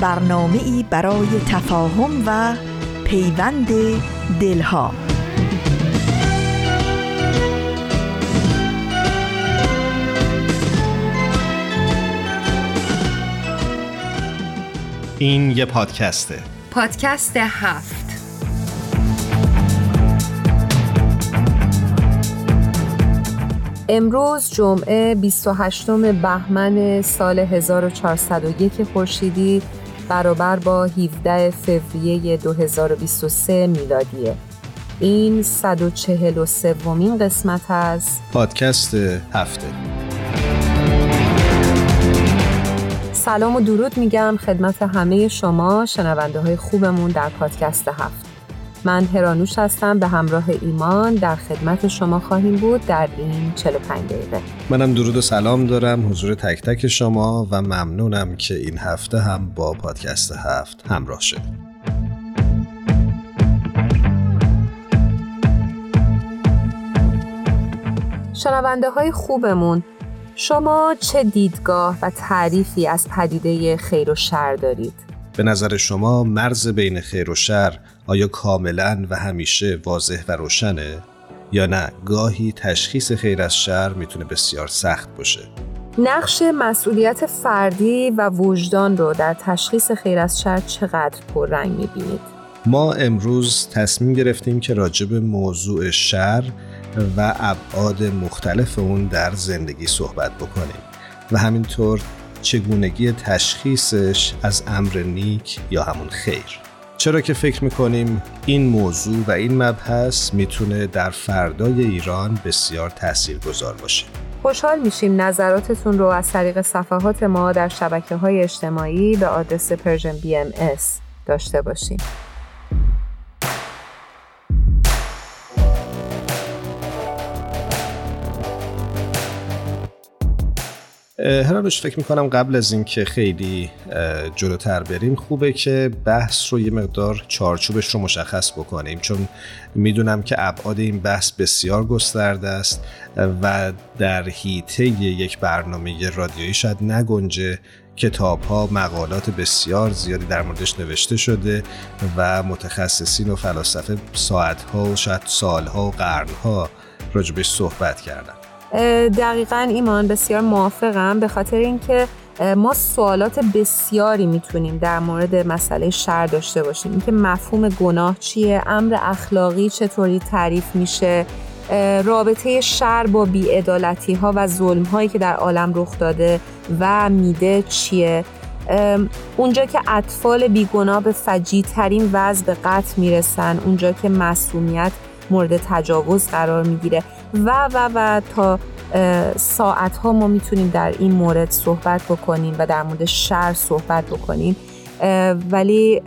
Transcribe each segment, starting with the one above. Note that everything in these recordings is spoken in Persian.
برنامه ای برای تفاهم و پیوند دلها. این یه پادکسته. پادکست هفت. امروز جمعه 28 بهمن سال 1401 خورشیدی. برابر با 17 فوریه 2023 میلادیه. این 143 ومین قسمت از پادکست هفته. سلام و درود میگم خدمت همه شما شنونده های خوبمون در پادکست هفت من هرانوش هستم به همراه ایمان در خدمت شما خواهیم بود در این 45 دقیقه منم درود و سلام دارم حضور تک تک شما و ممنونم که این هفته هم با پادکست هفت همراه شد شنونده های خوبمون شما چه دیدگاه و تعریفی از پدیده خیر و شر دارید؟ به نظر شما مرز بین خیر و شر آیا کاملا و همیشه واضح و روشنه یا نه گاهی تشخیص خیر از شر می‌تونه بسیار سخت باشه نقش مسئولیت فردی و وجدان رو در تشخیص خیر از شر چقدر پررنگ می‌بینید؟ ما امروز تصمیم گرفتیم که راجب موضوع شر و ابعاد مختلف اون در زندگی صحبت بکنیم و همینطور چگونگی تشخیصش از امر نیک یا همون خیر. چرا که فکر می‌کنیم این موضوع و این مبحث می‌تونه در فردای ایران بسیار تأثیر گذار باشه. خوشحال میشیم نظراتتون رو از طریق صفحات ما در شبکه های اجتماعی به آدرس Persian BM داشته باشیم هرانوش فکر می‌کنم قبل از اینکه خیلی جلوتر بریم خوبه که بحث رو یه مقدار چارچوبش رو مشخص بکنیم. چون می‌دونم که ابعاد این بحث بسیار گسترده است و در حیطه یک برنامه رادیویی شاید نگنجه کتاب ها مقالات بسیار زیادی در موردش نوشته شده و متخصصین و فلاسفه ساعت ها و شاید سال ها و قرن ها راجبش صحبت کردن. دقیقا ایمان بسیار موافقم. به خاطر اینکه ما سوالات بسیاری می‌تونیم در مورد مسئله شر داشته باشیم. اینکه مفهوم گناه چیه امر اخلاقی چطوری تعریف میشه رابطه شر با بیعدالتی ها و ظلم هایی که در عالم رخ داده و میده چیه. اونجا که اطفال بیگناه به فجی ترین وضع به قتل می‌رسن اونجا که مسئولیت مورد تجاوز قرار می‌گیره. و و و تا ساعت ها ما می‌تونیم در این مورد صحبت بکنیم و در مورد شر صحبت بکنیم. ولی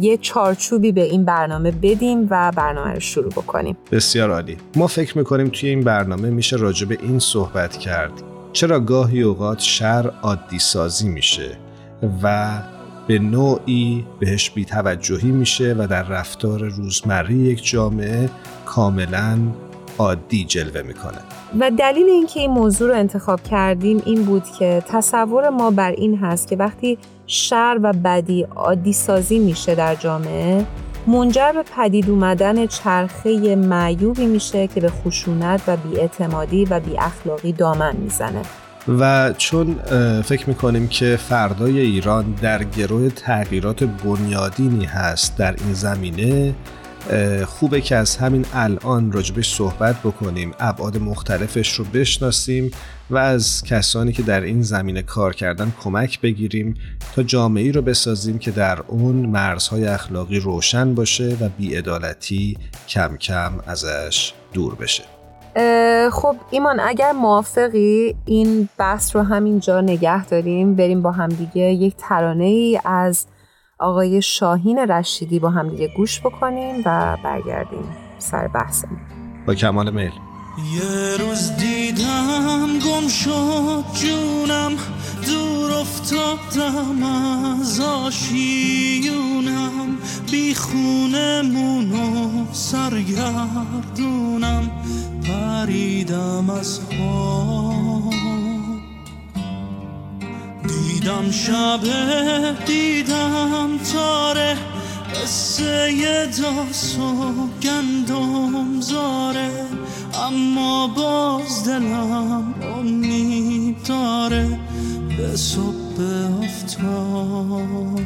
یه چارچوبی به این برنامه بدیم و برنامه رو شروع بکنیم. بسیار عالی. ما فکر می‌کنیم توی این برنامه میشه راجع به این صحبت کرد. چرا گاهی اوقات شر عادی سازی میشه و به نوعی بهش بیتوجهی میشه و در رفتار روزمره یک جامعه کاملا عادی جلوه می‌کنه. و دلیل اینکه این موضوع رو انتخاب کردیم این بود که تصور ما بر این هست که وقتی شر و بدی عادی سازی میشه در جامعه منجر به پدید اومدن چرخه معیوبی میشه که به خشونت و بیاعتمادی و بی اخلاقی دامن می‌زنه. و چون فکر می‌کنیم که فردای ایران در گروه تغییرات بنیادینی هست در این زمینه خوبه که از همین الان راجبش صحبت بکنیم. ابعاد مختلفش رو بشناسیم و از کسانی که در این زمینه کار کردن کمک بگیریم تا جامعه رو بسازیم که در اون مرزهای اخلاقی روشن باشه و بیعدالتی کم کم ازش دور بشه. خب ایمان اگر موافقی این بحث رو همینجا نگه داریم بریم با همدیگه یک ترانه ای از آقای شاهین رشیدی با همدیگه گوش بکنیم و برگردیم سر بحثمون. با کمال میل. یه روز دیدم گم شد جونم دور افتادم از آشیونم. بی خونمونو سرگردونم پریدم از خواب دیدم شب دیدم تاره قصه داس و گندم زاره اما باز دلم امید داره به صبح افتاد.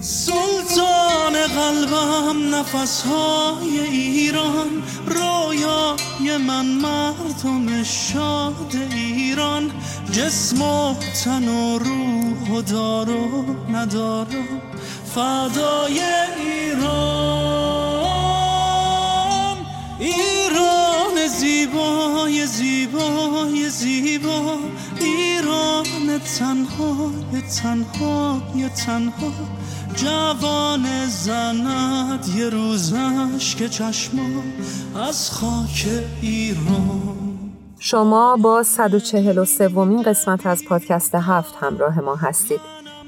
سلطان قلبم نفسهای ایران رویای من مردم شاد ایران. جسم و تن و روح و دار و ندارم فدای ایران. ایران زیبای زیبای زیبا. ایران تنهای تنهای تنها. جوان زند یه روزش که چشما از خاک ایران. شما با 143 ومین قسمت از پادکست هفت همراه ما هستید.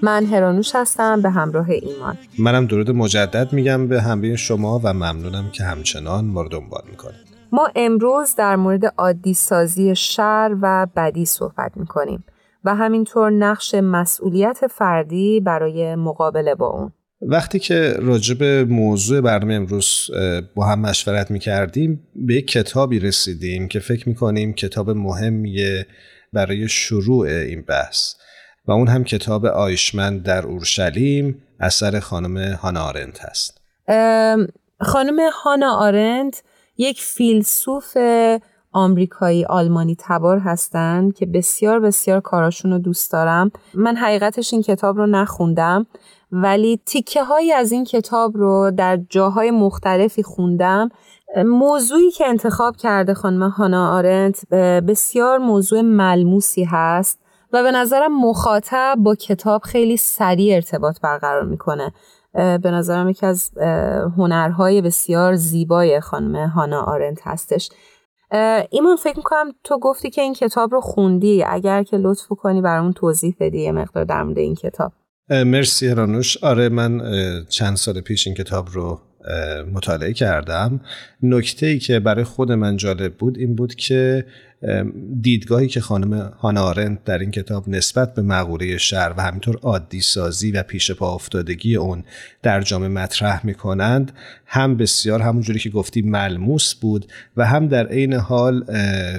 من هرانوش هستم به همراه ایمان. منم درود مجدد میگم به همه شما و ممنونم که همچنان ما رو دنبال می‌کنید. ما امروز در مورد عادی سازی شر و بدی صحبت می‌کنیم. و همینطور نقش مسئولیت فردی برای مقابله با اون. وقتی که راجب موضوع برنامه امروز با هم مشورت می‌کردیم به یک کتابی رسیدیم که فکر می‌کنیم کتاب مهمیه برای شروع این بحث. و اون هم کتاب آیشمند در اورشلیم اثر خانم هانا آرنت هست. خانم هانا آرنت یک فیلسوف آمریکایی آلمانی تبار هستند که بسیار بسیار کاراشون رو دوست دارم. من حقیقتش این کتاب رو نخوندم ولی تیکه هایی از این کتاب رو در جاهای مختلفی خوندم. موضوعی که انتخاب کرده خانم هانا آرنت بسیار موضوع ملموسی هست و به نظرم مخاطب با کتاب خیلی سریع ارتباط برقرار می‌کنه. به نظرم یکی از هنرهای بسیار زیبای خانم هانا آرنت هستش. ایمان فکر می‌کنم تو گفتی که این کتاب رو خوندی. اگر که لطف کنی برامون توضیح بدی یه مقدار در مورد این کتاب. مرسی هرانوش آره من چند سال پیش این کتاب رو مطالعه کردم. نکته ای که برای خود من جالب بود این بود که دیدگاهی که خانم هانا آرنت در این کتاب نسبت به مقوله شهر و همینطور عادی سازی و پیش پا افتادگی اون در جامعه مطرح می کنند هم بسیار همونجوری که گفتی ملموس بود و هم در عین حال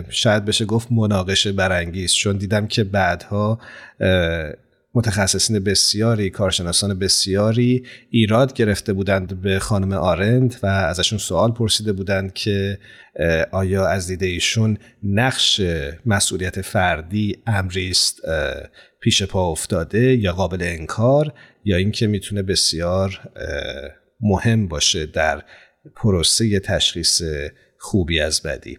شاید بشه گفت مناقشه برانگیز چون دیدم که بعدها متخصصین بسیاری کارشناسان بسیاری ایراد گرفته بودند به خانم آرند و ازشون سوال پرسیده بودند که آیا از دیده ایشون نقش مسئولیت فردی امری است پیش پا افتاده یا قابل انکار یا اینکه می‌تونه بسیار مهم باشه در پروسه تشخیص خوبی از بدی.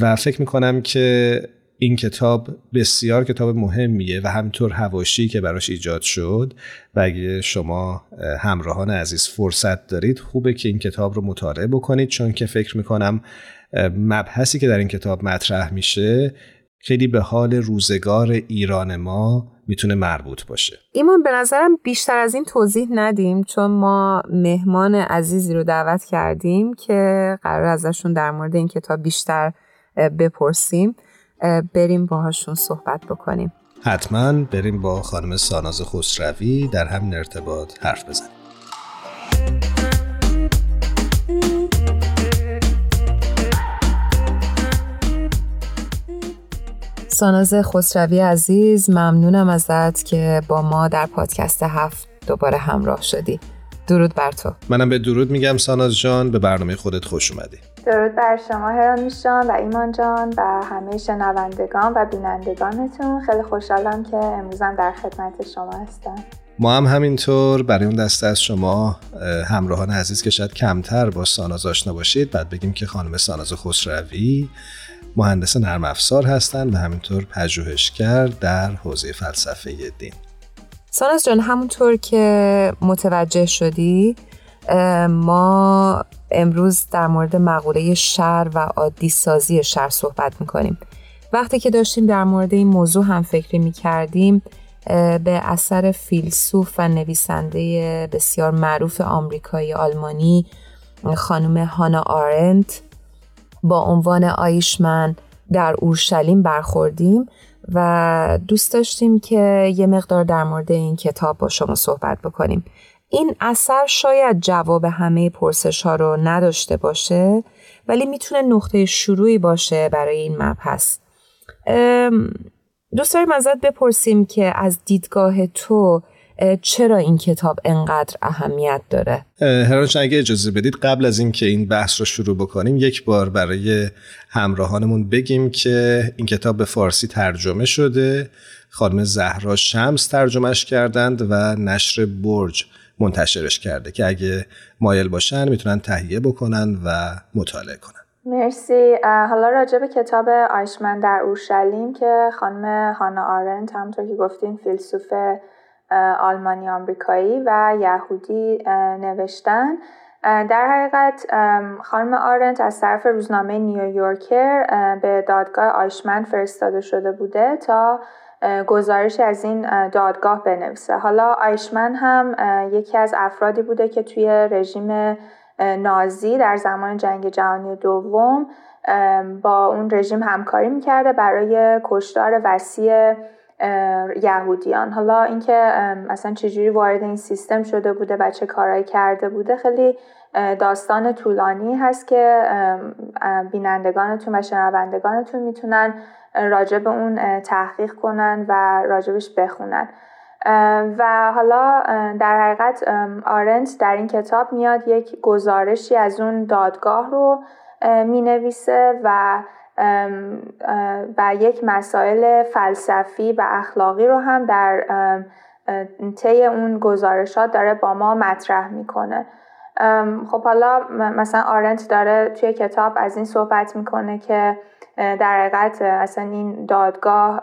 و فکر می‌کنم که این کتاب بسیار کتاب مهمیه و همینطور هواشی که براش ایجاد شد و اگه شما همراهان عزیز فرصت دارید خوبه که این کتاب رو مطالعه بکنید چون که فکر می‌کنم مبحثی که در این کتاب مطرح میشه خیلی به حال روزگار ایران ما می‌تونه مربوط باشه. ایمان به نظرم بیشتر از این توضیح ندیم چون ما مهمان عزیزی رو دعوت کردیم که قرار ازشون در مورد این کتاب بیشتر بپرسیم. بریم باهاشون صحبت بکنیم. حتما بریم با خانم ساناز خسروی در همین ارتباط حرف بزنیم. ساناز خسروی عزیز ممنونم ازت که با ما در پادکست هفت دوباره همراه شدی. درود بر تو. منم به درود میگم ساناز جان به برنامه خودت خوش اومدی. درود بر شما هرانوش جان و ایمان جان و همه شنوندگان و بینندگانتون. خیلی خوشحالم که امروزم در خدمت شما هستم. ما هم همینطور برای اون دسته از شما همراهان عزیز که شاید کمتر با ساناز آشنا باشید بعد بگیم که خانم ساناز خسروی مهندس نرم افزار هستند و همینطور پژوهشگر در حوزه فلسفه دین. ساناز جان همونطور که متوجه شدی ما امروز در مورد مقوله شر و عادی سازی شر صحبت می‌کنیم. وقتی که داشتیم در مورد این موضوع هم فکری می‌کردیم به اثر فیلسوف و نویسنده بسیار معروف آمریکایی آلمانی خانم هانا آرنت با عنوان آیشمن در اورشلیم برخوردیم و دوست داشتیم که یه مقدار در مورد این کتاب با شما صحبت بکنیم. این اثر شاید جواب همه پرسش ها رو نداشته باشه ولی می‌تونه نقطه شروعی باشه برای این مبحث. دوست داریم ازت بپرسیم که از دیدگاه تو چرا این کتاب انقدر اهمیت داره؟ هرانش اگه اجازه بدید قبل از اینکه این بحث رو شروع بکنیم یک بار برای همراهانمون بگیم که این کتاب به فارسی ترجمه شده خانم زهرا شمس ترجمهش کردند و نشر برج. منتشرش کرده که اگه مایل باشن می‌تونن تهیه بکنن و مطالعه کنن. مرسی. حالا راجع به کتاب آیشمن در اورشلیم که خانم هانا آرنت همونطور که گفتیم فیلسوف آلمانی آمریکایی و یهودی نوشتن. در حقیقت خانم آرنت از طرف روزنامه نیویورکر به دادگاه آیشمن فرستاده شده بوده تا گزارش از این دادگاه بنویسه. حالا آیشمن هم یکی از افرادی بوده که توی رژیم نازی در زمان جنگ جهانی دوم با اون رژیم همکاری می‌کرده برای کشتار وسیع یهودیان. حالا اینکه اصلا چجوری وارد این سیستم شده بوده و چه کارایی کرده بوده خیلی داستان طولانی هست که بینندگانتون و شنوندگانتون می‌تونن راجع به اون تحقیق کنن و راجبش بخونن. و حالا در حقیقت آرنت در این کتاب میاد یک گزارشی از اون دادگاه رو می نویسه و و یک مسائل فلسفی و اخلاقی رو هم در طی اون گزارشات داره با ما مطرح می‌کنه. خب حالا مثلا آرنت داره توی کتاب از این صحبت می‌کنه که در حقیقت اصلا این دادگاه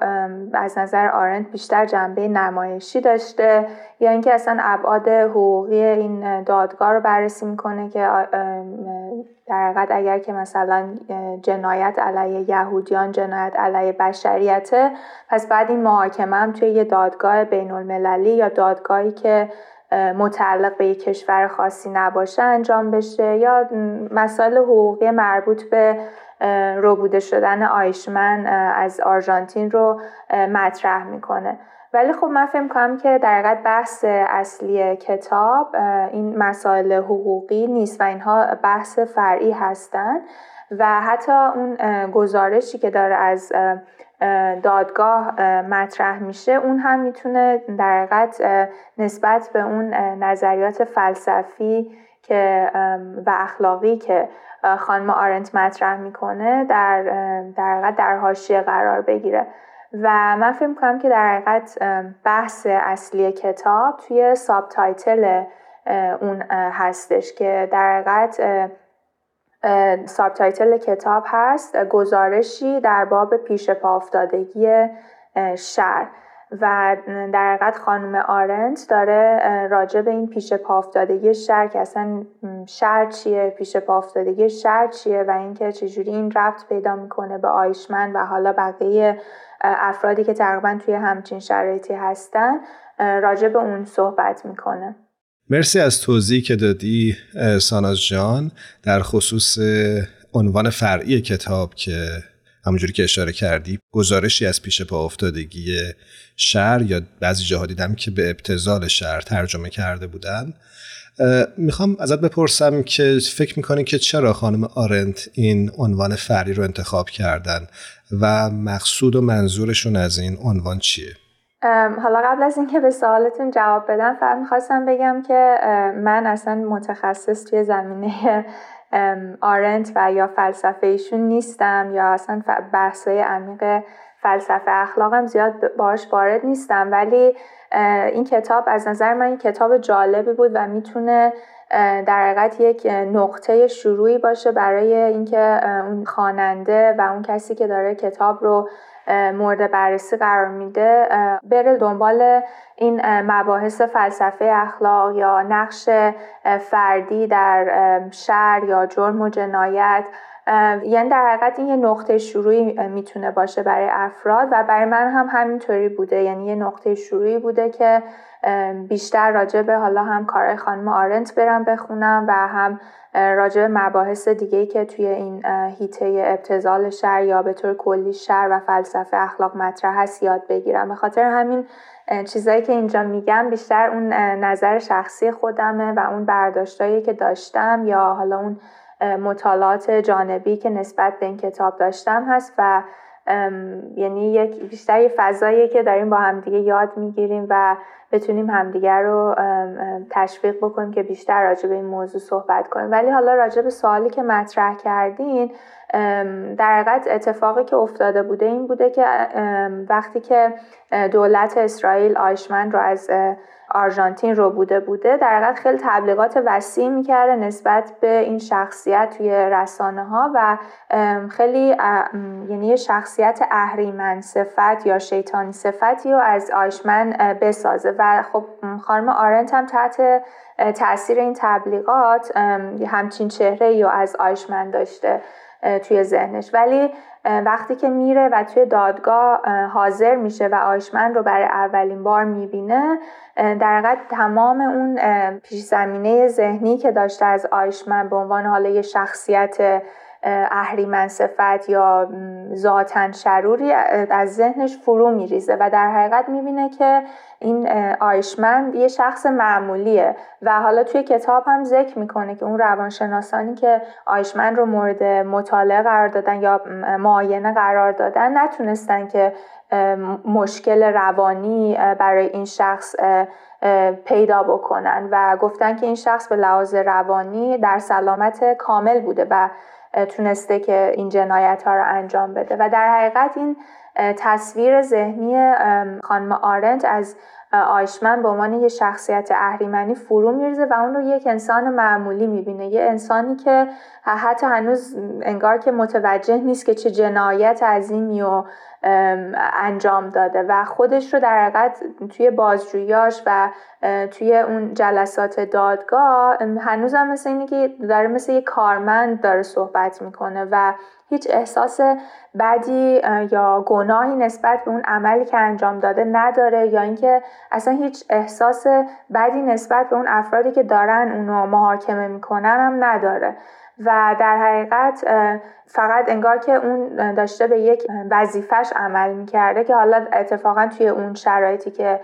از نظر آرنت بیشتر جنبه نمایشی داشته یا اینکه اصلا ابعاد حقوقی این دادگاه رو بررسی می‌کنه که در حقیقت اگر که مثلا جنایت علیه یهودیان جنایت علیه بشریته پس بعد این محاکمه هم توی یه دادگاه بین المللی یا دادگاهی که متعلق به یک کشور خاصی نباشه انجام بشه یا مسائل حقوقی مربوط به روبوده شدن آیشمن از آرژانتین رو مطرح می‌کنه. ولی خب من فکر کنم که در حقیقت بحث اصلی کتاب این مسائل حقوقی نیست و اینها بحث فرعی هستند و حتی اون گزارشی که داره از دادگاه مطرح میشه اون هم می‌تونه در حقیقت نسبت به اون نظریات فلسفی که و اخلاقی که خانم آرنت مطرح می‌کنه در در در حاشیه قرار بگیره. و من فکر کنم که در حقیقت بحث اصلی کتاب توی ساب تایتل اون هستش که در حقیقت subtitle کتاب هست گزارشی در باب پیش پا افتادگی شر. و در حقیقت خانم آرنت داره راجع به این پیش پا افتادگی شر که اصلا شر چیه پیش پا افتادگی شر چیه و اینکه چجوری این ربط پیدا می‌کنه به آیشمن و حالا بقیه افرادی که تقریبا توی همچین شرایطی هستن راجع به اون صحبت می‌کنه. مرسی از توضیحی که دادی ساناز جان در خصوص عنوان فرعی کتاب که همونجوری که اشاره کردی گزارشی از پیش پا افتادگی شهر یا بعضی جاها دیدم که به ابتزال شهر ترجمه کرده بودن می‌خوام ازت بپرسم که فکر می‌کنی که چرا خانم آرنت این عنوان فری رو انتخاب کردن و مقصود و منظورشون از این عنوان چیه؟ حالا قبل از اینکه به سوالتون جواب بدم فقط می‌خواستم بگم که من اصلا متخصص توی زمینه آرنت و یا فلسفه ایشون نیستم یا اصلا بحثای عمیق فلسفه اخلاقم زیاد باش وارد نیستم. ولی این کتاب از نظر من این کتاب جالبی بود و می‌تونه در حقیقت یک نقطه شروعی باشه برای اینکه اون خواننده و اون کسی که داره کتاب رو مورد بررسی قرار میده بره دنبال این مباحث فلسفه اخلاق یا نقش فردی در شر یا جرم و جنایت. یعنی در حقیقت این یه نقطه شروعی می‌تونه باشه برای افراد و برای من هم همینطوری بوده. یعنی یه نقطه شروعی بوده که بیشتر راجع به حالا هم کارهای خانم آرنت برم بخونم و هم راجع به مباحث دیگه که توی این هیته ابتزال شر یا به طور کلی شر و فلسفه اخلاق مطرح هست یاد بگیرم. به خاطر همین چیزایی که اینجا میگم بیشتر اون نظر شخصی خودمه و اون برداشتایی که داشتم یا حالا اون مطالعات جانبی که نسبت به این کتاب داشتم هست و یعنی یک بیشتر یه فضاییه که داریم با همدیگه یاد می‌گیریم و بتونیم همدیگر رو تشویق بکنیم که بیشتر راجع به این موضوع صحبت کنیم. ولی حالا راجع به سوالی که مطرح کردین در حقیقت اتفاقی که افتاده بوده این بوده که وقتی که دولت اسرائیل آیشمن رو از آرژانتین رو بوده بوده در حقیقت خیلی تبلیغات وسیع می‌کرده نسبت به این شخصیت توی رسانه ها و خیلی یعنی شخصیت اهریمن صفت یا شیطانی صفتی رو از آیشمن بسازه. و خب خانم آرنت هم تحت تاثیر این تبلیغات همچین چهره یا از آیشمن داشته توی ذهنش. ولی وقتی که میره و توی دادگاه حاضر میشه و آیشمن رو برای اولین بار می‌بینه در حقیقت تمام اون پیش زمینه ذهنی که داشته از آیشمن به عنوان حالا یه شخصیت اهریمن صفت یا ذاتا شروری از ذهنش فرو میریزه و در حقیقت می‌بینه که این آیشمن یه شخص معمولیه و حالا توی کتاب هم ذکر می‌کنه که اون روانشناسانی که آیشمن رو مورد مطالعه قرار دادن یا معاینه قرار دادن نتونستن که مشکل روانی برای این شخص پیدا بکنن و گفتن که این شخص به لحاظ روانی در سلامت کامل بوده و تونسته که این جنایت ها رو انجام بده. و در حقیقت این تصویر ذهنی خانم آرنت از آیشمن به عنوان یه شخصیت اهریمنی فرو میریزه و اون رو یک انسان معمولی می‌بینه. یه انسانی که حتی هنوز انگار که متوجه نیست که چه جنایت عظیمی و انجام داده و خودش رو در حقیقت توی بازجویاش و توی اون جلسات دادگاه هنوز هم مثل اینه که داره مثل یه کارمند داره صحبت می‌کنه و هیچ احساس بدی یا گناهی نسبت به اون عملی که انجام داده نداره یا اینکه اصلا هیچ احساس بدی نسبت به اون افرادی که دارن اونو محاکمه می‌کنن هم نداره. و در حقیقت فقط انگار که اون داشته به یک وظیفش عمل می‌کرده که حالا اتفاقا توی اون شرایطی که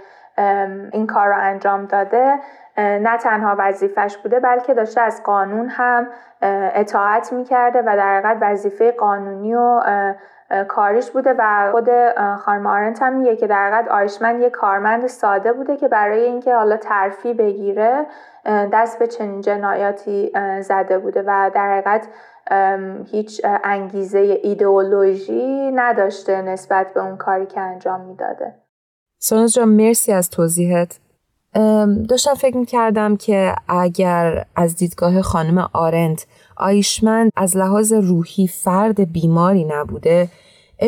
این کار رو انجام داده نه تنها وظیفش بوده بلکه داشته از قانون هم اطاعت می‌کرده و در حقیقت وظیفه قانونی و کاریش بوده و خود خانم آرنت هم میگه که در حقیقت آیشمن یه کارمند ساده بوده که برای اینکه حالا ترفی بگیره دست به چنین جنایاتی زده بوده و در حقیقت هیچ انگیزه ایدئولوژی نداشته نسبت به اون کاری که انجام می‌داده. سانوز جان مرسی از توضیحت. داشتم فکر می‌کردم که اگر از دیدگاه خانم آرنت آیشمند از لحاظ روحی فرد بیماری نبوده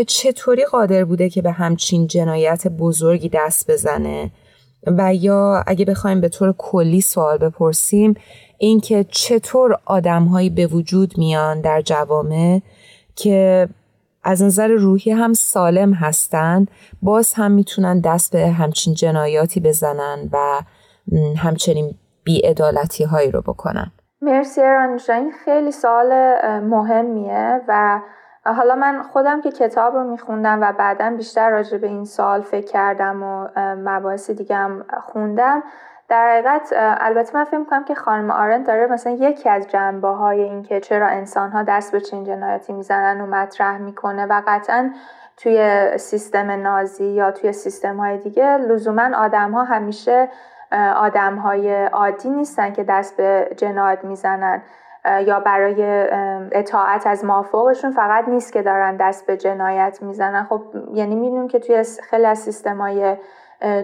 چطوری قادر بوده که به همچین جنایت بزرگی دست بزنه؟ و یا اگه بخوایم به طور کلی سوال بپرسیم اینکه چطور آدمهایی به وجود میان در جوامع که از نظر روحی هم سالم هستن. باز هم می‌تونن دست به همچین جنایاتی بزنن و همچنین بیعدالتی هایی رو بکنن. مرسی رانوشا این خیلی سوال مهمیه و حالا من خودم که کتاب رو میخوندم و بعدا بیشتر راجع به این سال فکر کردم و مباحث دیگه هم خوندم در حقیقت البته من فکر می‌کنم که خانم آرنت داره مثلا یکی از جنبه های این که چرا انسان ها دست به چین جنایاتی می‌زنن و مطرح می‌کنه و قطعا توی سیستم نازی یا توی سیستم های دیگه لزوما آدم ها همیشه آدم های عادی نیستن که دست به جنایت می‌زنن. یا برای اطاعت از مافوقشون فقط نیست که دارن دست به جنایت می‌زنن. خب یعنی می‌دونیم که توی خیلی از سیستمای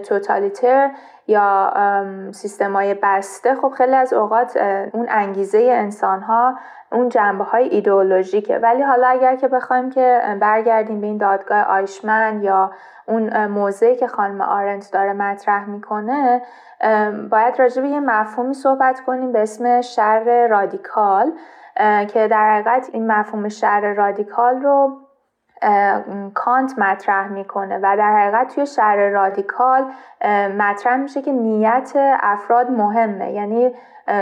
توتالیتر یا سیستمای بسته خب خیلی از اوقات اون انگیزه انسان ها اون جنبه های ایدئولوژیکه. ولی حالا اگر که بخوایم که برگردیم به این دادگاه آیشمن یا اون موضعی که خانم آرنت داره مطرح می‌کنه باید راجع به یه مفهومی صحبت کنیم به اسم شر رادیکال که در حقیقت این مفهوم شر رادیکال رو کانت مطرح می‌کنه و در حقیقت توی شر رادیکال مطرح میشه که نیت افراد مهمه. یعنی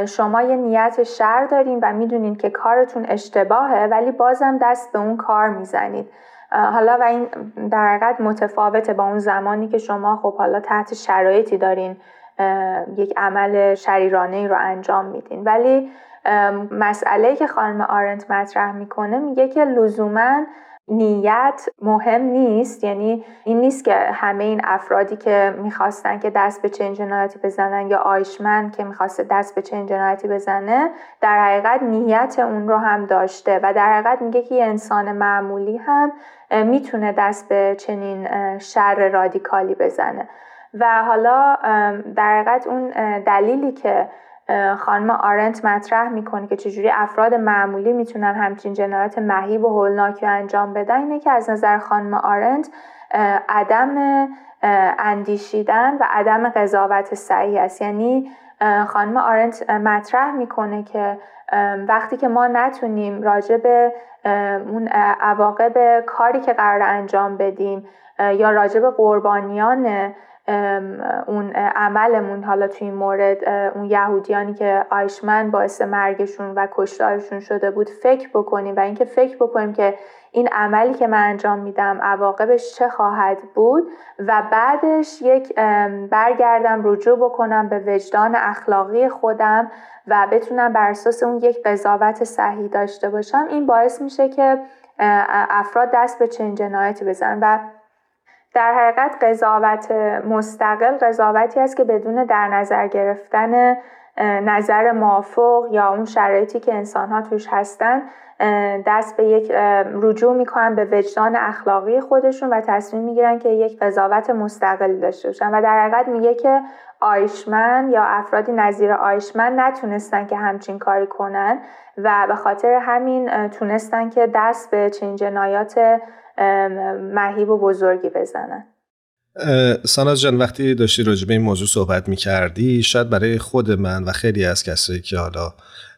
شما یه نیت شر دارین و می‌دونین که کارتون اشتباهه ولی بازم دست به اون کار می‌زنید. حالا و این در حقیقت متفاوته با اون زمانی که شما خب حالا تحت شرایطی دارین یک عمل شریرانه ای رو انجام میدین. ولی مسئله که خانم آرنت مطرح می‌کنه میگه که لزوما نیت مهم نیست. یعنی این نیست که همه این افرادی که می‌خواستن که دست به چنین جنایتی بزنن یا آیشمن که می‌خواسته دست به چنین جنایتی بزنه در حقیقت نیت اون رو هم داشته و در حقیقت میگه که یه انسان معمولی هم می‌تونه دست به چنین شر رادیکالی بزنه. و حالا در حقیقت اون دلیلی که خانم آرنت مطرح می‌کنه که چجوری افراد معمولی می‌تونن همچین جنایت مهیب و هولناکی انجام بدن. اینه که از نظر خانم آرنت عدم اندیشیدن و عدم قضاوت صحیح است. یعنی خانم آرنت مطرح می‌کنه که وقتی که ما نتونیم راجع به اون عواقب کاری که قرار انجام بدیم یا راجع به قربانیان اون عملمون حالا توی این مورد اون یهودیانی که آیشمن باعث مرگشون و کشتارشون شده بود فکر بکنیم و اینکه فکر بکنیم که این عملی که من انجام میدم عواقبش چه خواهد بود و بعدش یک برگردم رجوع بکنم به وجدان اخلاقی خودم و بتونم بر اساس اون یک قضاوت صحیح داشته باشم این باعث میشه که افراد دست به چنین جنایتی بزنن. و در حقیقت قضاوت مستقل قضاوتی است که بدون در نظر گرفتن نظر موافق یا اون شرایطی که انسان ها توش هستن دست به یک رجوع می‌کنن به وجدان اخلاقی خودشون و تصمیم می‌گیرن که یک قضاوت مستقلی داشته باشن. و در حقیقت میگه که آیشمن یا افرادی نظیر آیشمن نتونستن که همچین کاری کنن و به خاطر همین تونستن که دست به چنین جنایات مهیب و بزرگی بزنن. ساناز جان وقتی داشتی راجع به این موضوع صحبت می کردی شاید برای خود من و خیلی از کسایی که حالا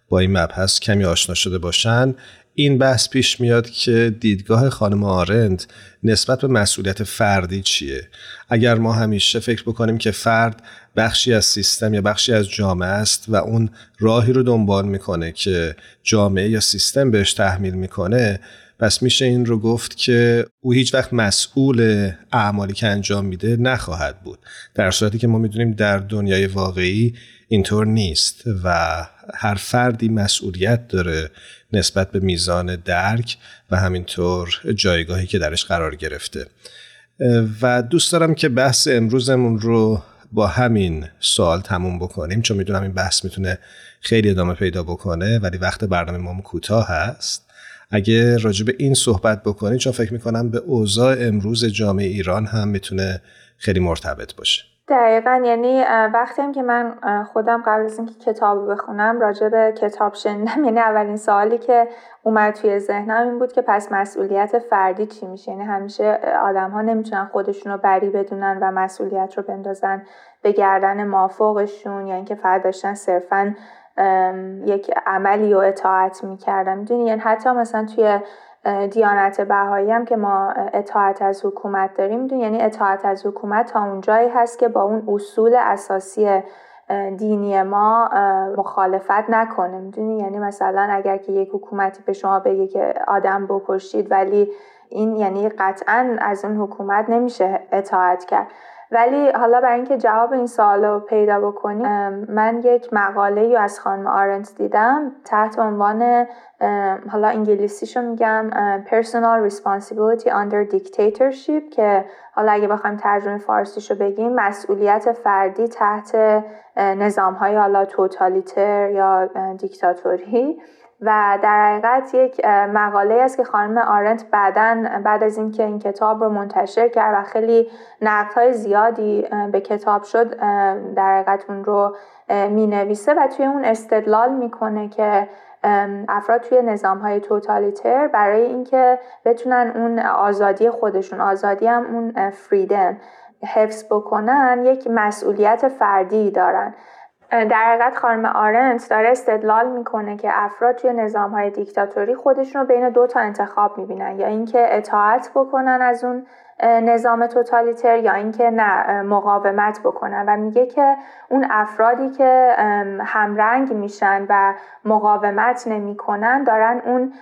با این مبحث کمی آشنا شده باشن این بحث پیش میاد که دیدگاه خانم آرند نسبت به مسئولیت فردی چیه؟ اگر ما همیشه فکر بکنیم که فرد بخشی از سیستم یا بخشی از جامعه است و اون راهی رو دنبال می‌کنه که جامعه یا سیستم بهش تحمیل می‌کنه پس میشه این رو گفت که او هیچ وقت مسئول اعمالی که انجام میده نخواهد بود. در صورتی که ما می‌دونیم در دنیای واقعی اینطور نیست و هر فردی مسئولیت داره نسبت به میزان درک و همینطور جایگاهی که درش قرار گرفته. و دوست دارم که بحث امروزمون رو با همین سوال تموم بکنیم. چون می‌دونم این بحث می‌تونه خیلی ادامه پیدا بکنه ولی وقت برنامه ما کوتاه هست. اگه راجع به این صحبت بکنید چون فکر می‌کنم به اوضاع امروز جامعه ایران هم می‌تونه خیلی مرتبط باشه. دقیقا یعنی وقتی هم که من خودم قبل از اینکه کتاب بخونم راجع به کتاب شنیدم یعنی اولین سوالی که اومد توی ذهنم این بود که پس مسئولیت فردی چی میشه؟ یعنی همیشه آدم ها نمی‌تونن خودشون رو بری بدونن و مسئولیت رو بندازن به گردن مافوقشون یا اینکه فقط داشتن صرفا یک عملی و اطاعت می‌کردم. می‌دونی؟ یعنی حتی مثلا توی دیانت بهایی هم که ما اطاعت از حکومت داریم می‌دونی؟ یعنی اطاعت از حکومت تا اونجایی هست که با اون اصول اساسی دینی ما مخالفت نکنه. می‌دونی؟ یعنی مثلا اگر که یک حکومتی به شما بگه که آدم بکشید ولی این یعنی قطعا از اون حکومت نمیشه اطاعت کرد. ولی حالا برای اینکه جواب این سوال رو پیدا بکنیم من یک مقاله از خانم آرنت دیدم تحت عنوان حالا انگلیسیشو میگم Personal Responsibility Under Dictatorship که حالا اگه بخوایم ترجمه فارسیشو بگیم مسئولیت فردی تحت نظام های حالا توتالیتر یا دیکتاتوری و در حقیقت یک مقاله است که خانم آرنت بعدا بعد از اینکه این کتاب رو منتشر کرد و خیلی های زیادی به کتاب شد در حقیقت اون رو می نویسه و توی اون استدلال می‌کنه که افراد توی نظام های توتالیتر برای اینکه بتونن اون آزادی خودشون آزادی هم اون فریدم حفظ بکنن یک مسئولیت فردی دارن. در حقیقت خانم آرنت داره استدلال می‌کنه که افراد توی نظام های دیکتاتوری خودشون رو بین دو تا انتخاب می‌بینن یا اینکه اطاعت بکنن از اون نظام توتالیتر یا اینکه نه مقاومت بکنن. و میگه که اون افرادی که همرنگ میشن و مقاومت نمی‌کنن دارن اون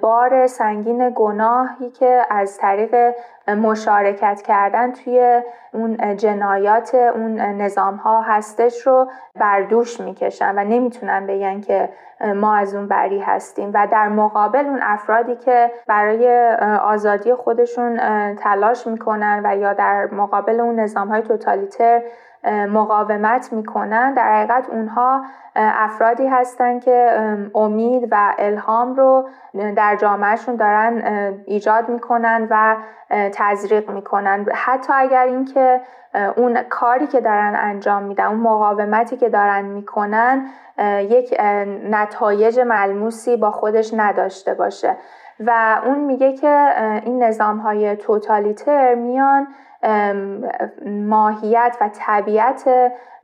بار سنگین گناهی که از طریق مشارکت کردن توی اون جنایات اون نظام ها هستش رو بر دوش می‌کشن و نمی‌تونن بگن که ما از اون بری هستیم. و در مقابل اون افرادی که برای آزادی خودشون تلاش می‌کنن و یا در مقابل اون نظام های توتالیتر مقاومت می‌کنن. در حقیقت اونها افرادی هستن که امید و الهام رو در جامعهشون دارن ایجاد می‌کنن و تزریق می‌کنن. حتی اگر اینکه اون کاری که دارن انجام میدن اون مقاومتی که دارن می‌کنن یک نتایج ملموسی با خودش نداشته باشه. و اون میگه که این نظام های توتالیتر میان ماهیت و طبیعت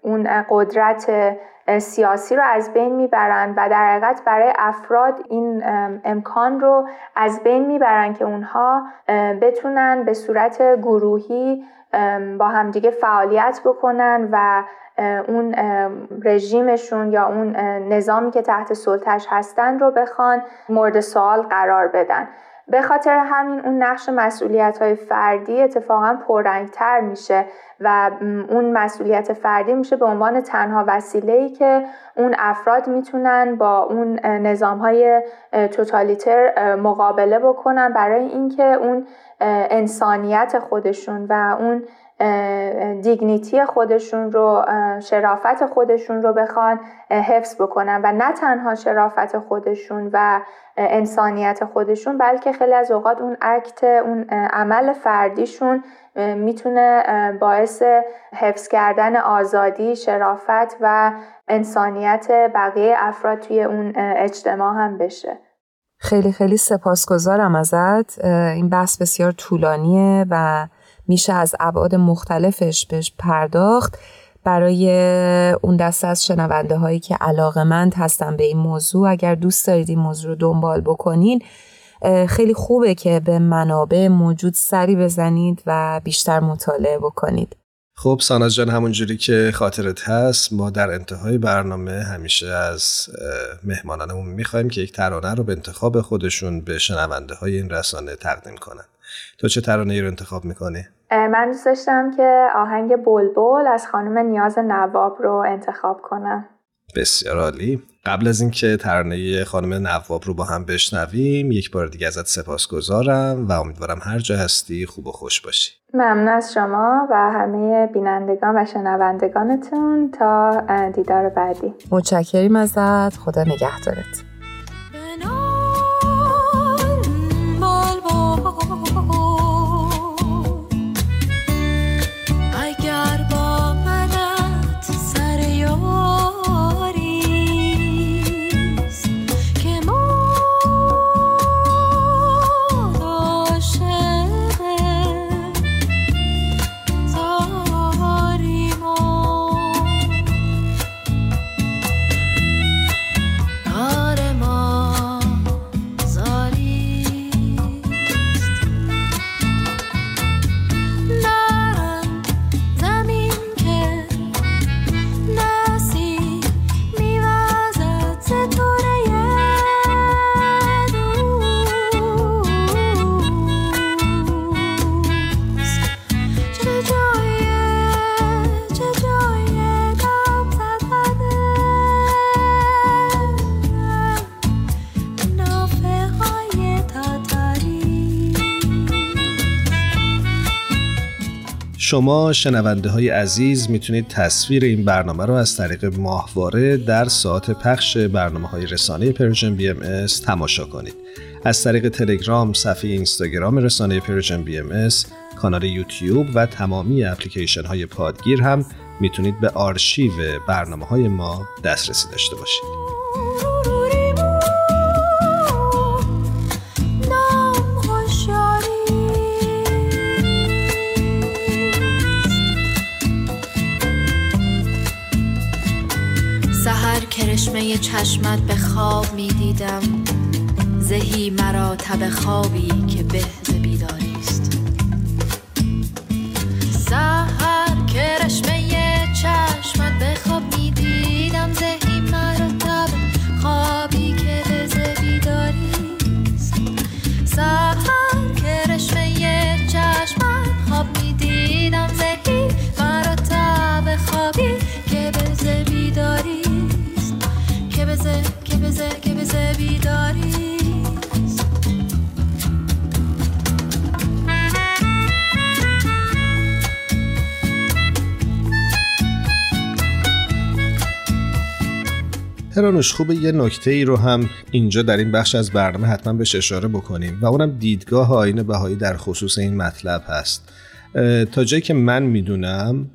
اون قدرت سیاسی رو از بین می‌برن و در حقیقت برای افراد این امکان رو از بین می‌برن که اونها بتونن به صورت گروهی با همدیگه فعالیت بکنن و اون رژیمشون یا اون نظامی که تحت سلطش هستن رو بخوان مورد سوال قرار بدن. به خاطر همین اون نقش مسئولیت های فردی اتفاقا پررنگتر میشه و اون مسئولیت فردی میشه به عنوان تنها وسیله ای که اون افراد می‌تونن با اون نظام های توتالیتر مقابله بکنن برای اینکه اون انسانیت خودشون و اون دیگنیتی خودشون رو شرافت خودشون رو بخوان حفظ بکنن و نه تنها شرافت خودشون و انسانیت خودشون بلکه خیلی از اوقات اون اکت اون عمل فردیشون می‌تونه باعث حفظ کردن آزادی شرافت و انسانیت بقیه افراد توی اون اجتماع هم بشه. خیلی خیلی سپاسگزارم ازت. این بحث بسیار طولانیه و میشه از ابعاد مختلفش بهش پرداخت. برای اون دسته از شنونده هایی که علاقه مند هستن به این موضوع اگر دوست دارید این موضوع رو دنبال بکنین خیلی خوبه که به منابع موجود سری بزنید و بیشتر مطالعه بکنید. خب ساناز جان همونجوری که خاطرت هست ما در انتهای برنامه همیشه از مهمانانمون می‌خوایم که یک ترانه رو به انتخاب خودشون به شنونده های این رسانه تقدیم کنن. تو چه ترانه ای رو انتخاب می‌کنی؟ من دوست داشتم که آهنگ بلبل از خانم نیاز نواب رو انتخاب کنم. بسیار عالی. قبل از اینکه ترانه خانم نواب رو با هم بشنویم یک بار دیگه ازت سپاسگزارم و امیدوارم هر جا هستی خوب و خوش باشی. ممنون از شما و همه بینندگان و شنوندگانتون تا دیدار بعدی. متشکریم ازت. خدا نگهدارت. شما شنونده های عزیز می‌تونید تصویر این برنامه رو از طریق ماهواره در ساعت پخش برنامه های رسانه Persian BM تماشا کنید. از طریق تلگرام، صفحه اینستاگرام رسانه Persian BM کانال یوتیوب و تمامی اپلیکیشن های پادگیر هم می‌تونید به آرشیو برنامه های ما دسترسی داشته باشید. کرشمه چشمت به خواب می دیدم. زهی مرا تب خوابی که به هرانوش خوبه. یه نکته ای رو هم اینجا در این بخش از برنامه حتما بهش اشاره بکنیم و اونم دیدگاه آین بهایی در خصوص این مطلب هست. تا جایی که من می‌دونم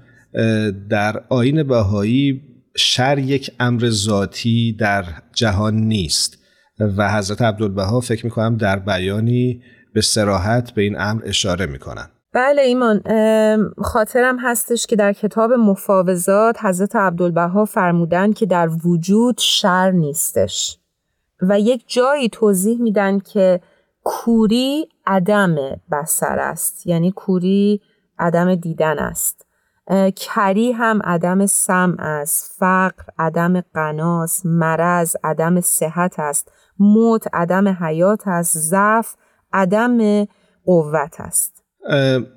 در آین بهایی شر یک امر ذاتی در جهان نیست و حضرت عبدالبها فکر می‌کنم در بیانی به سراحت به این امر اشاره می‌کنن. بله ایمان خاطرم هستش که در کتاب مفاوضات حضرت عبدالبها فرمودن که در وجود شر نیستش و یک جایی توضیح میدن که کوری عدم بسر است یعنی کوری عدم دیدن است. کری هم عدم سم است فقر عدم قناس مرض عدم صحت است موت عدم حیات است ضعف عدم قوت است.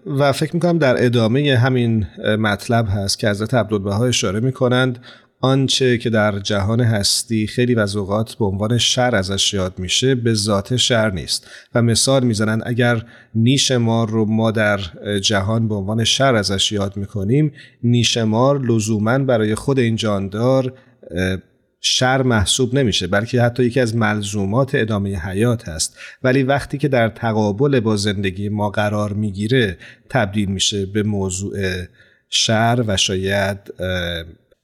و فکر می‌کنم در ادامه همین مطلب هست که حضرت عبدالبها اشاره می‌کنند. آنچه که در جهان هستی خیلی از اوقات به عنوان شر ازش یاد میشه به ذات شر نیست. و مثال می‌زنن اگر نیشمار رو ما در جهان به عنوان شر ازش یاد می‌کنیم نیشمار لزوما برای خود این جاندار شر محسوب نمیشه بلکه حتی یکی از ملزومات ادامه حیات هست. ولی وقتی که در تقابل با زندگی ما قرار می‌گیره تبدیل میشه به موضوع شر و شاید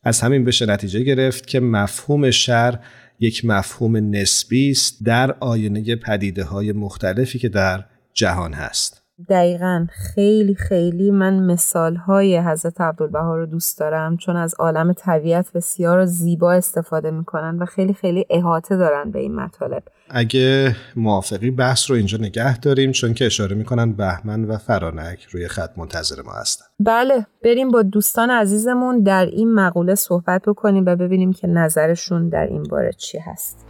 از همین بشه نتیجه گرفت که مفهوم شر یک مفهوم نسبی است در آینه پدیده های مختلفی که در جهان هست. دقیقا خیلی خیلی من مثال های حضرت عبدالبها رو دوست دارم چون از عالم طبیعت بسیار زیبا استفاده می‌کنن و خیلی خیلی احاطه دارن به این مطالب. اگه موافقی بحث رو اینجا نگه داریم چون که اشاره می‌کنن بهمن و فرانک روی خط منتظر ما هستن. بله بریم با دوستان عزیزمون در این مقوله صحبت بکنیم و ببینیم که نظرشون در این باره چی هست.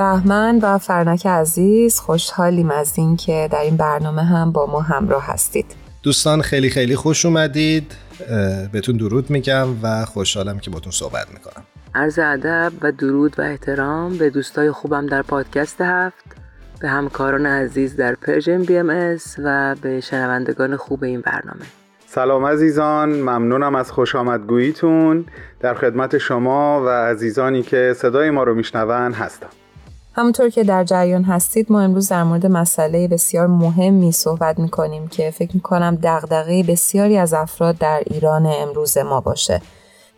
بهمن و فرنک عزیز خوشحالیم از اینکه در این برنامه هم با ما همراه هستید. دوستان خیلی خیلی خوش اومدید. بهتون درود میگم و خوشحالم که باتون صحبت می‌کنم. عرض ادب و درود و احترام به دوستای خوبم در پادکست هفت به همکاران عزیز در Persian BM و به شنوندگان خوب این برنامه. سلام عزیزان ممنونم از خوش آمدگوییتون. در خدمت شما و عزیزانی که صدای ما رو میشنون هستم. همونطور که در جریان هستید ما امروز در مورد مسئله بسیار مهمی صحبت می‌کنیم که فکر می‌کنم دغدغه بسیاری از افراد در ایران امروز ما باشه.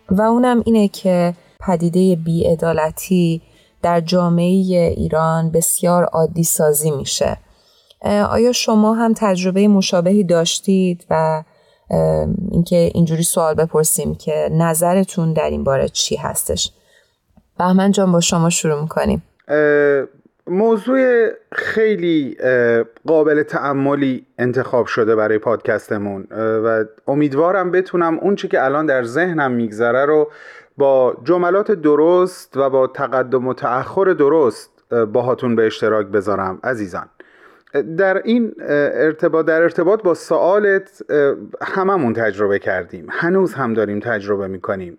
و اونم اینه که پدیده بیعدالتی در جامعه ایران بسیار عادی سازی میشه آیا شما هم تجربه مشابهی داشتید و اینکه اینجوری سوال بپرسیم که نظرتون در این باره چی هستش؟ بهمن جان با شما شروع می‌کنیم. موضوع خیلی قابل تعملی انتخاب شده برای پادکستمون. و امیدوارم بتونم اون چی که الان در ذهنم میگذره رو با جملات درست و با تقدم و تأخر درست باهاتون به اشتراک بذارم. عزیزان در این ارتباط در ارتباط با سوالت هممون تجربه کردیم. هنوز هم داریم تجربه می‌کنیم.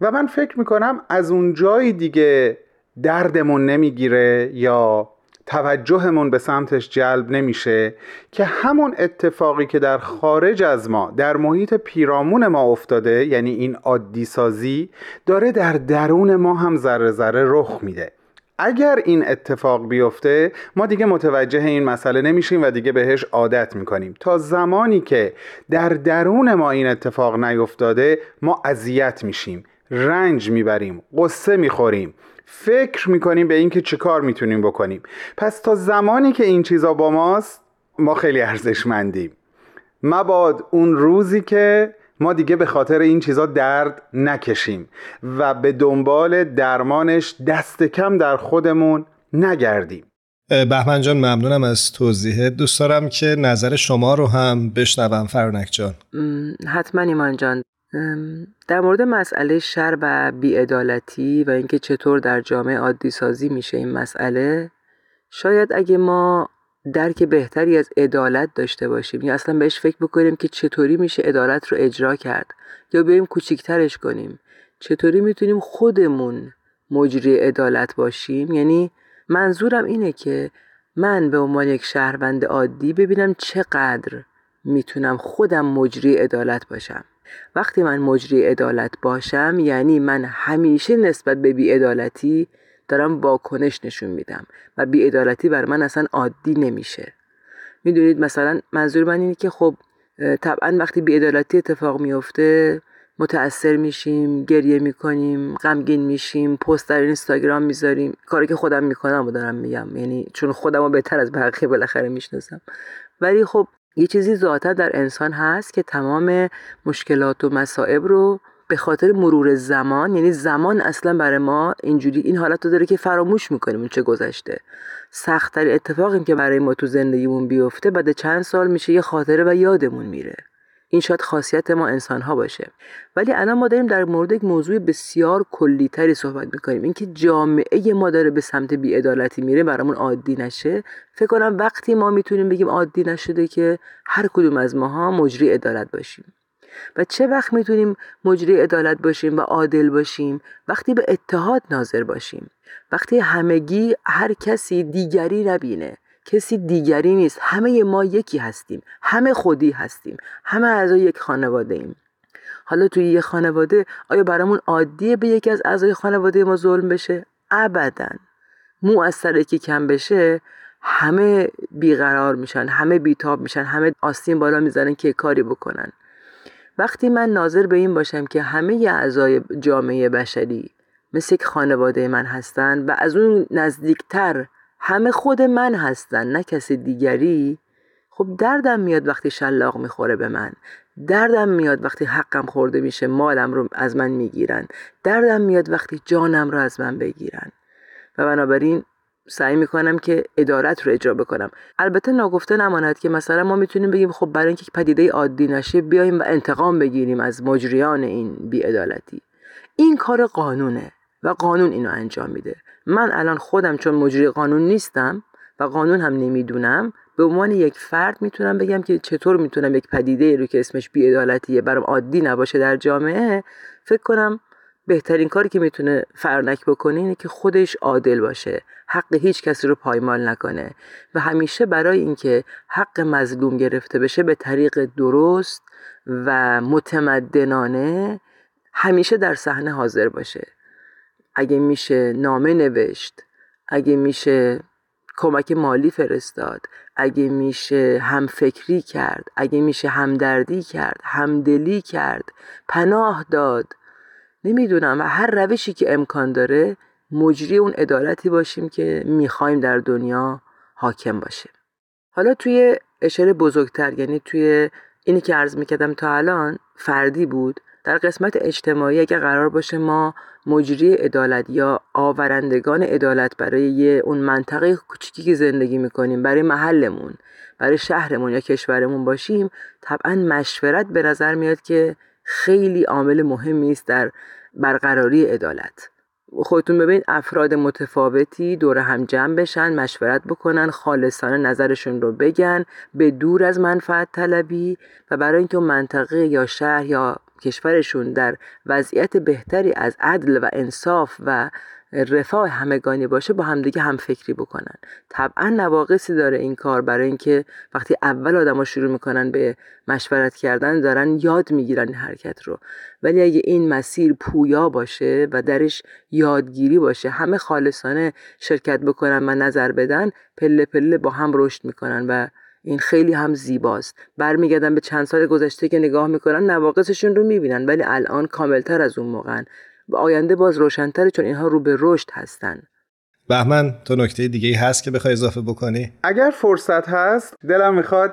و من فکر می‌کنم از اون جایی دیگه دردمون نمی‌گیره یا توجهمون به سمتش جلب نمیشه که همون اتفاقی که در خارج از ما در محیط پیرامون ما افتاده یعنی این عادی سازی داره در درون ما هم ذره ذره رخ میده. اگر این اتفاق بیفته ما دیگه متوجه این مسئله نمیشیم و دیگه بهش عادت می‌کنیم. تا زمانی که در درون ما این اتفاق نیفتاده ما اذیت میشیم. رنج می‌بریم. قصه می‌خوریم. فکر می‌کنیم به اینکه چه کار می‌تونیم بکنیم. پس تا زمانی که این چیزا با ماست ما خیلی ارزشمندیم. مباد اون روزی که ما دیگه به خاطر این چیزا درد نکشیم و به دنبال درمانش دست کم در خودمون نگردیم. بهمن جان ممنونم از توضیحه دوست دارم که نظر شما رو هم بشنوم فرانک جان. حتما ایمان جان. در مورد مسئله شر و بیعدالتی و اینکه چطور در جامعه عادی سازی میشه این مسئله شاید اگه ما درک بهتری از عدالت داشته باشیم یا اصلا بهش فکر بکنیم که چطوری میشه عدالت رو اجرا کرد یا بیایم کوچیکترش کنیم چطوری می‌تونیم خودمون مجری عدالت باشیم؟ یعنی منظورم اینه که من به عنوان یک شهروند عادی ببینم چقدر می‌تونم خودم مجری عدالت باشم. وقتی من مجری عدالت باشم یعنی من همیشه نسبت به بیعدالتی دارم واکنش نشون میدم و بیعدالتی بر من اصلا عادی نمیشه. می‌دونید مثلا منظور من اینه که خب طبعا وقتی بیعدالتی اتفاق میفته متأثر میشیم گریه می‌کنیم غمگین میشیم پست در اینستاگرام می‌ذاریم. کاری که خودم می‌کنم و دارم میگم. یعنی چون خودم رو بهتر از بقیه بالاخره می‌شناسم. ولی خب یه چیزی ذاتا در انسان هست که تمام مشکلات و مصائب رو به خاطر مرور زمان یعنی زمان اصلا برای ما اینجوری این حالت رو داره که فراموش می‌کنیم اون چه گذشته. سختترین اتفاقی که برای ما تو زندگیمون بیفته بعد چند سال میشه یه خاطره و یادمون میره. این شاید خاصیت ما انسان ها باشه. ولی الان ما داریم در مورد یک موضوع بسیار کلیتری صحبت می‌کنیم. اینکه جامعه ما داره به سمت بیعدالتی میره برامون عادی نشه. فکر کنم وقتی ما می‌تونیم بگیم عادی نشده که هر کدوم از ماها مجری عدالت باشیم. و چه وقت می‌تونیم مجری عدالت باشیم و عادل باشیم؟ وقتی به اتحاد ناظر باشیم. وقتی همگی هر کسی دیگری نبینه. کسی دیگری نیست. همه ما یکی هستیم. همه خودی هستیم. همه اعضای یک خانواده ایم. حالا توی یه خانواده آیا برامون عادیه به یکی از اعضای خانواده ما ظلم بشه؟ ابدا. مو از سر یکی کم بشه همه بیقرار میشن همه بیتاب میشن همه آستین بالا می‌زنن که کاری بکنن. وقتی من ناظر به این باشم که همه اعضای جامعه بشری مثل یک خانواده من هستن و از اون نزدیکتر همه خود من هستن نه کسی دیگری. خب دردم میاد وقتی شلاق می‌خوره به من. دردم میاد وقتی حقم خورده میشه مالم رو از من می‌گیرن. دردم میاد وقتی جانم رو از من بگیرن. و بنابراین سعی می‌کنم که ادارت رو اجرا بکنم. البته ناگفته نماند که مثلا ما می‌تونیم بگیم خب برای اینکه پدیده عادی نشه بیایم و انتقام بگیریم از مجریان این بیعدالتی. این کار قانونه. و قانون اینو انجام میده. من الان خودم چون مجری قانون نیستم و قانون هم نمی‌دونم به عنوان یک فرد می‌تونم بگم که چطور می‌تونم یک پدیده رو که اسمش بیعدالتیه برام عادی نباشه در جامعه فکر کنم بهترین کاری که می‌تونه فرنک بکنه اینه که خودش عادل باشه حق هیچ کسی رو پایمال نکنه و همیشه برای اینکه حق مظلوم گرفته بشه به طریق درست و متمدنانه همیشه در صحنه حاضر باشه. اگه میشه نامه نوشت اگه میشه کمک مالی فرستاد اگه میشه همفکری کرد اگه میشه همدردی کرد همدلی کرد پناه داد. نمی‌دونم و هر روشی که امکان داره مجری اون عدالتی باشیم که می‌خوایم در دنیا حاکم باشه حالا توی اشاره بزرگتر یعنی توی اینی که عرض می‌کردم تا الان فردی بود. در قسمت اجتماعی اگر قرار باشه ما مجری عدالت یا آورندگان عدالت برای اون منطقه کوچیکی که زندگی می‌کنیم برای محلمون برای شهرمون یا کشورمون باشیم طبعا مشورت به نظر میاد که خیلی عامل مهمی است در برقراری عدالت. خودتون ببینید افراد متفاوتی دور هم جمع بشن مشورت بکنن خالصانه نظرشون رو بگن به دور از منفعت طلبی و برای اینکه منطقه یا شهر یا کشورشون در وضعیت بهتری از عدل و انصاف و رفاه همگانی باشه با همدیگه هم فکری بکنن. طبعا نواقصی داره این کار برای اینکه وقتی اول آدما شروع می‌کنن به مشورت کردن دارن یاد می‌گیرن این حرکت رو. ولی اگه این مسیر پویا باشه و درش یادگیری باشه همه خالصانه شرکت بکنن و نظر بدن پله پله با هم رشد می‌کنن و این خیلی هم زیباست. برمیگردن به چند سال گذشته که نگاه می‌کنن نواقصشون رو می‌بینن ولی الان کاملتر از اون موقعن. و آینده باز روشنتره چون اینها رو به رشد هستن. بهمن تو نکته دیگه ای هست که بخوای اضافه بکنی؟ اگر فرصت هست دلم می‌خواد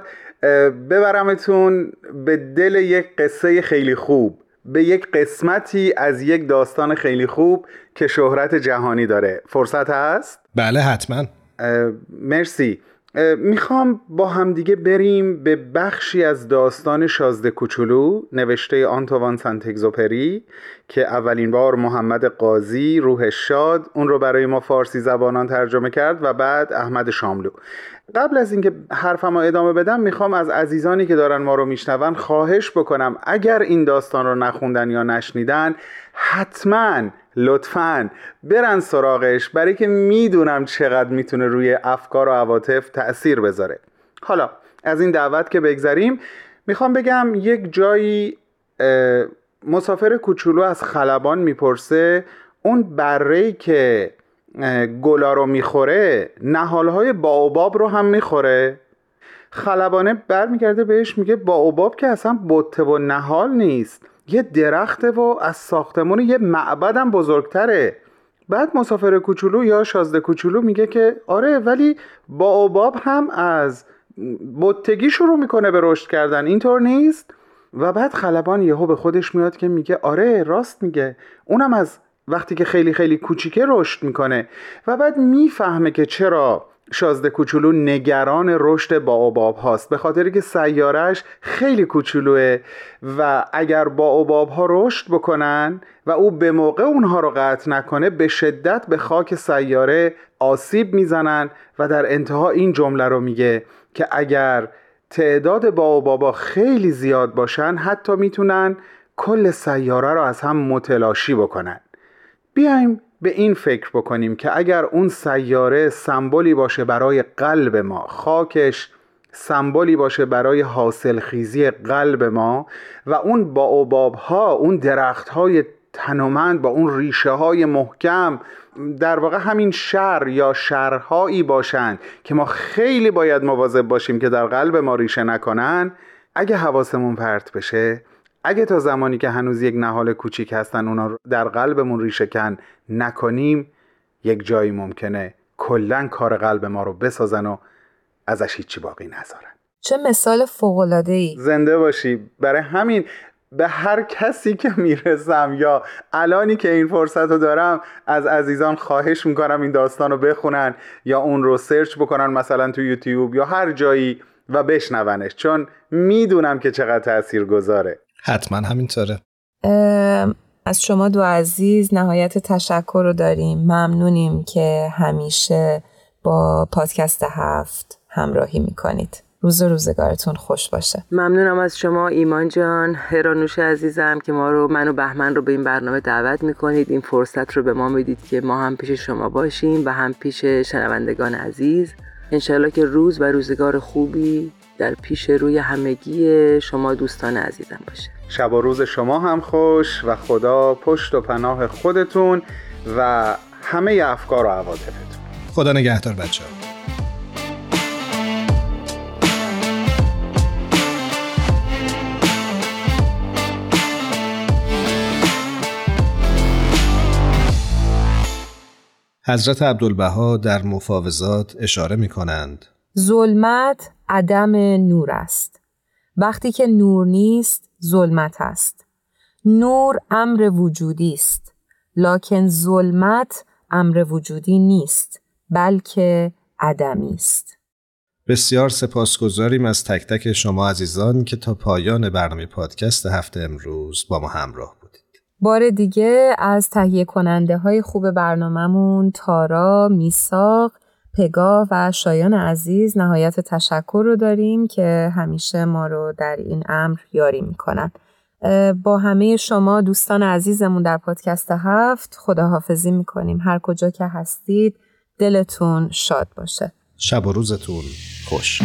ببرمتون به دل یک قصه خیلی خوب. به یک قسمتی از یک داستان خیلی خوب که شهرت جهانی داره. فرصت هست؟ بله حتما. مرسی. می‌خوام با همدیگه بریم به بخشی از داستان شازده کوچولو نوشته آنتوان سنتگزوپری که اولین بار محمد قاضی روح شاد اون رو برای ما فارسی زبانان ترجمه کرد و بعد احمد شاملو. قبل از اینکه حرفم رو ادامه بدم می‌خوام از عزیزانی که دارن ما رو میشنون خواهش بکنم اگر این داستان رو نخوندن یا نشنیدن حتما لطفا برن سراغش برای که می‌دونم چقدر می‌تونه روی افکار و عواطف تأثیر بذاره. حالا از این دعوت که بگذریم می‌خوام بگم یک جایی مسافر کوچولو از خلبان می‌پرسه اون بره که گلا رو می‌خوره نهالهای باوباب رو هم می‌خوره. خلبانه برمیگرده بهش میگه باوباب که اصلا بطه و نهال نیست. یه درخته و از ساختمون یه معبد هم بزرگتره. بعد مسافر کوچولو یا شازده کوچولو میگه که آره ولی باوباب هم از بطگی شروع می‌کنه به رشد کردن اینطور نیست؟ و بعد خلبان یهو به خودش میاد که میگه آره راست میگه. اونم از وقتی که خیلی خیلی کوچیکه رشد می‌کنه و بعد می‌فهمه که چرا شازده کوچولو نگران رشد با هاست به خاطر که سیارش خیلی کوچولوه و اگر با ها رشد بکنن و او به موقع اونها رو قطع نکنه به شدت به خاک سیاره آسیب می‌زنن و در انتها این جمله رو میگه که اگر تعداد با خیلی زیاد باشن حتی می‌تونن کل سیاره رو از هم متلاشی بکنن. بیایم به این فکر بکنیم که اگر اون سیاره سمبولی باشه برای قلب ما خاکش سمبولی باشه برای حاصل خیزی قلب ما و اون با اوباب ها اون درخت های تنومند با اون ریشه های محکم در واقع همین شر یا شرهایی باشند که ما خیلی باید مواظب باشیم که در قلب ما ریشه نکنن اگه حواسمون پرت بشه اگه تا زمانی که هنوز یک نهال کوچیک هستن اونا رو در قلبمون ریشهکن نکنیم یک جایی ممکنه کلا کار قلب ما رو بسازن و ازش هیچی باقی نذارن. چه مثال فوقلاده ای زنده باشی. برای همین به هر کسی که می‌رسم یا الانی که این فرصت رو دارم از عزیزان خواهش می‌کنم این داستان رو بخونن یا اون رو سرچ بکنن مثلا تو یوتیوب یا هر جایی و بشنونش چون می‌دونم که چقدر تأثیر گذاره حتما همینطوره. از شما دو عزیز نهایت تشکر رو داریم. ممنونیم که همیشه با پادکست هفت همراهی می‌کنید. روز روزگارتون خوش باشه. ممنونم از شما ایمان جان. هرانوش عزیزم که ما رو من و بهمن رو به این برنامه دعوت می‌کنید. این فرصت رو به ما می‌دید که ما هم پیش شما باشیم و هم پیش شنوندگان عزیز. انشالله که روز و روزگار خوبی در پیش روی همگی شما دوستان عزیزم باشه. شب و روز شما هم خوش و خدا پشت و پناه خودتون و همه افکار و عواطفتون. خدا نگهدار بچه ها. حضرت عبدالبها در مفاوضات اشاره می کنند ظلمت عدم نور است. وقتی که نور نیست ظلمت است. نور امر وجودی است. لکن ظلمت امر وجودی نیست بلکه عدمی است. بسیار سپاسگزاریم از تک تک شما عزیزان که تا پایان برنامه پادکست هفته امروز با ما همراه بودید. بار دیگه از تهیه کننده های خوب برنامهمون تارا، میساق، پگاه و شایان عزیز نهایت تشکر رو داریم که همیشه ما رو در این امر یاری می‌کنن. با همه شما دوستان عزیزمون در پادکست هفت خداحافظی می‌کنیم. هر کجا که هستید دلتون شاد باشه. شب و روزتون خوش.